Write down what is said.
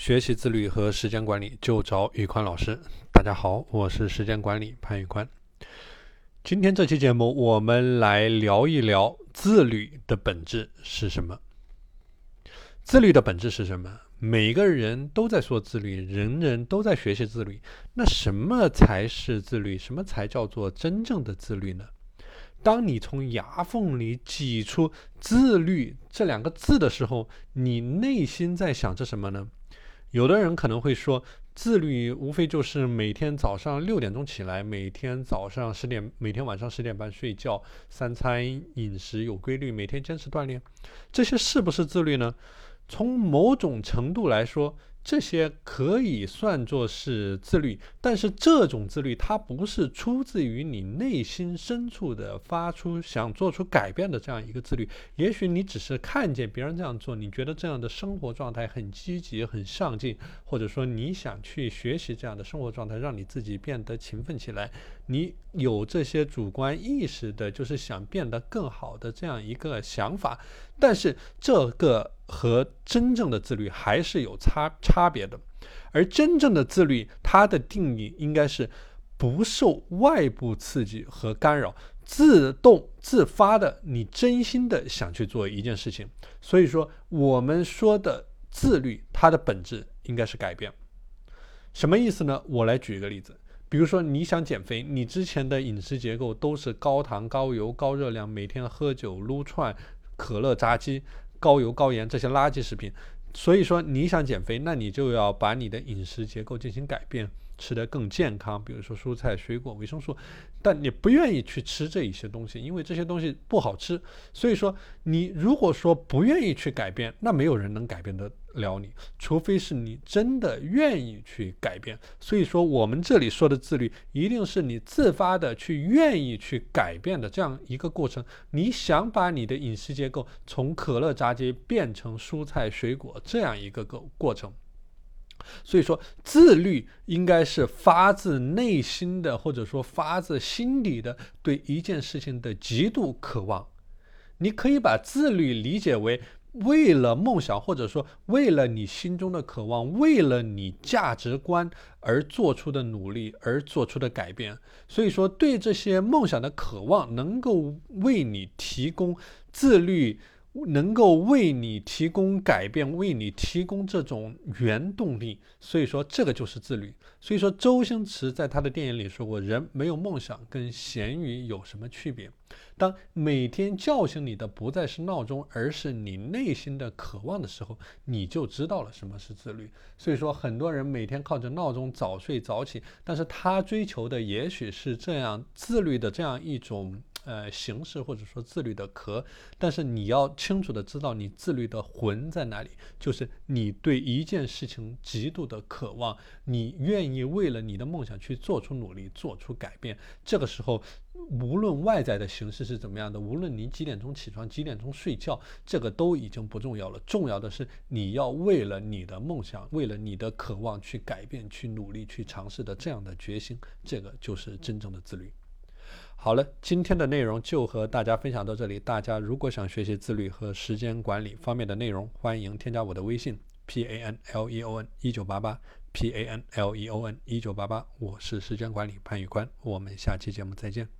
学习自律和时间管理就找宇宽老师。大家好，我是时间管理潘宇宽。今天这期节目，我们来聊一聊自律的本质是什么。自律的本质是什么？每个人都在说自律，人人都在学习自律。那什么才是自律？什么才叫做真正的自律呢？当你从牙缝里挤出“自律”这两个字的时候，你内心在想着什么呢？有的人可能会说，自律无非就是每天早上六点钟起来，每天早上十点，每天晚上十点半睡觉，三餐饮食有规律，每天坚持锻炼，这些是不是自律呢？从某种程度来说。这些可以算作是自律，但是这种自律它不是出自于你内心深处的发出想做出改变的这样一个自律。也许你只是看见别人这样做，你觉得这样的生活状态很积极、很上进，或者说你想去学习这样的生活状态，让你自己变得勤奋起来。你有这些主观意识的，就是想变得更好的这样一个想法，但是这个和真正的自律还是有差差别的。而真正的自律，它的定义应该是不受外部刺激和干扰，自动自发的，你真心的想去做一件事情。所以说，我们说的自律，它的本质应该是改变。什么意思呢？我来举一个例子。比如说你想减肥，你之前的饮食结构都是高糖、高油、高热量，每天喝酒、撸串、可乐、炸鸡、高油、高盐这些垃圾食品。所以说你想减肥，那你就要把你的饮食结构进行改变。吃得更健康，比如说蔬菜、水果、维生素，但你不愿意去吃这一些东西，因为这些东西不好吃。所以说，你如果说不愿意去改变，那没有人能改变得了你，除非是你真的愿意去改变。所以说，我们这里说的自律，一定是你自发的去愿意去改变的这样一个过程。你想把你的饮食结构从可乐、炸鸡变成蔬菜、水果这样一个个过程。所以说，自律应该是发自内心的，或者说发自心底的对一件事情的极度渴望。你可以把自律理解为为了梦想，或者说为了你心中的渴望，为了你价值观而做出的努力，而做出的改变。所以说，对这些梦想的渴望，能够为你提供自律。能够为你提供改变，为你提供这种原动力，所以说这个就是自律。所以说，周星驰在他的电影里说过：“人没有梦想跟咸鱼有什么区别？当每天叫醒你的不再是闹钟，而是你内心的渴望的时候，你就知道了什么是自律。”所以说，很多人每天靠着闹钟早睡早起，但是他追求的也许是这样自律的这样一种。呃，形式或者说自律的壳，但是你要清楚的知道你自律的魂在哪里，就是你对一件事情极度的渴望，你愿意为了你的梦想去做出努力，做出改变。这个时候，无论外在的形式是怎么样的，无论你几点钟起床，几点钟睡觉，这个都已经不重要了。重要的是你要为了你的梦想，为了你的渴望去改变，去努力，去尝试的这样的决心，这个就是真正的自律。好了，今天的内容就和大家分享到这里。大家如果想学习自律和时间管理方面的内容，欢迎添加我的微信 p a n l e o n 一九八八 p a n l e o n 一九八八，我是时间管理潘宇宽，我们下期节目再见。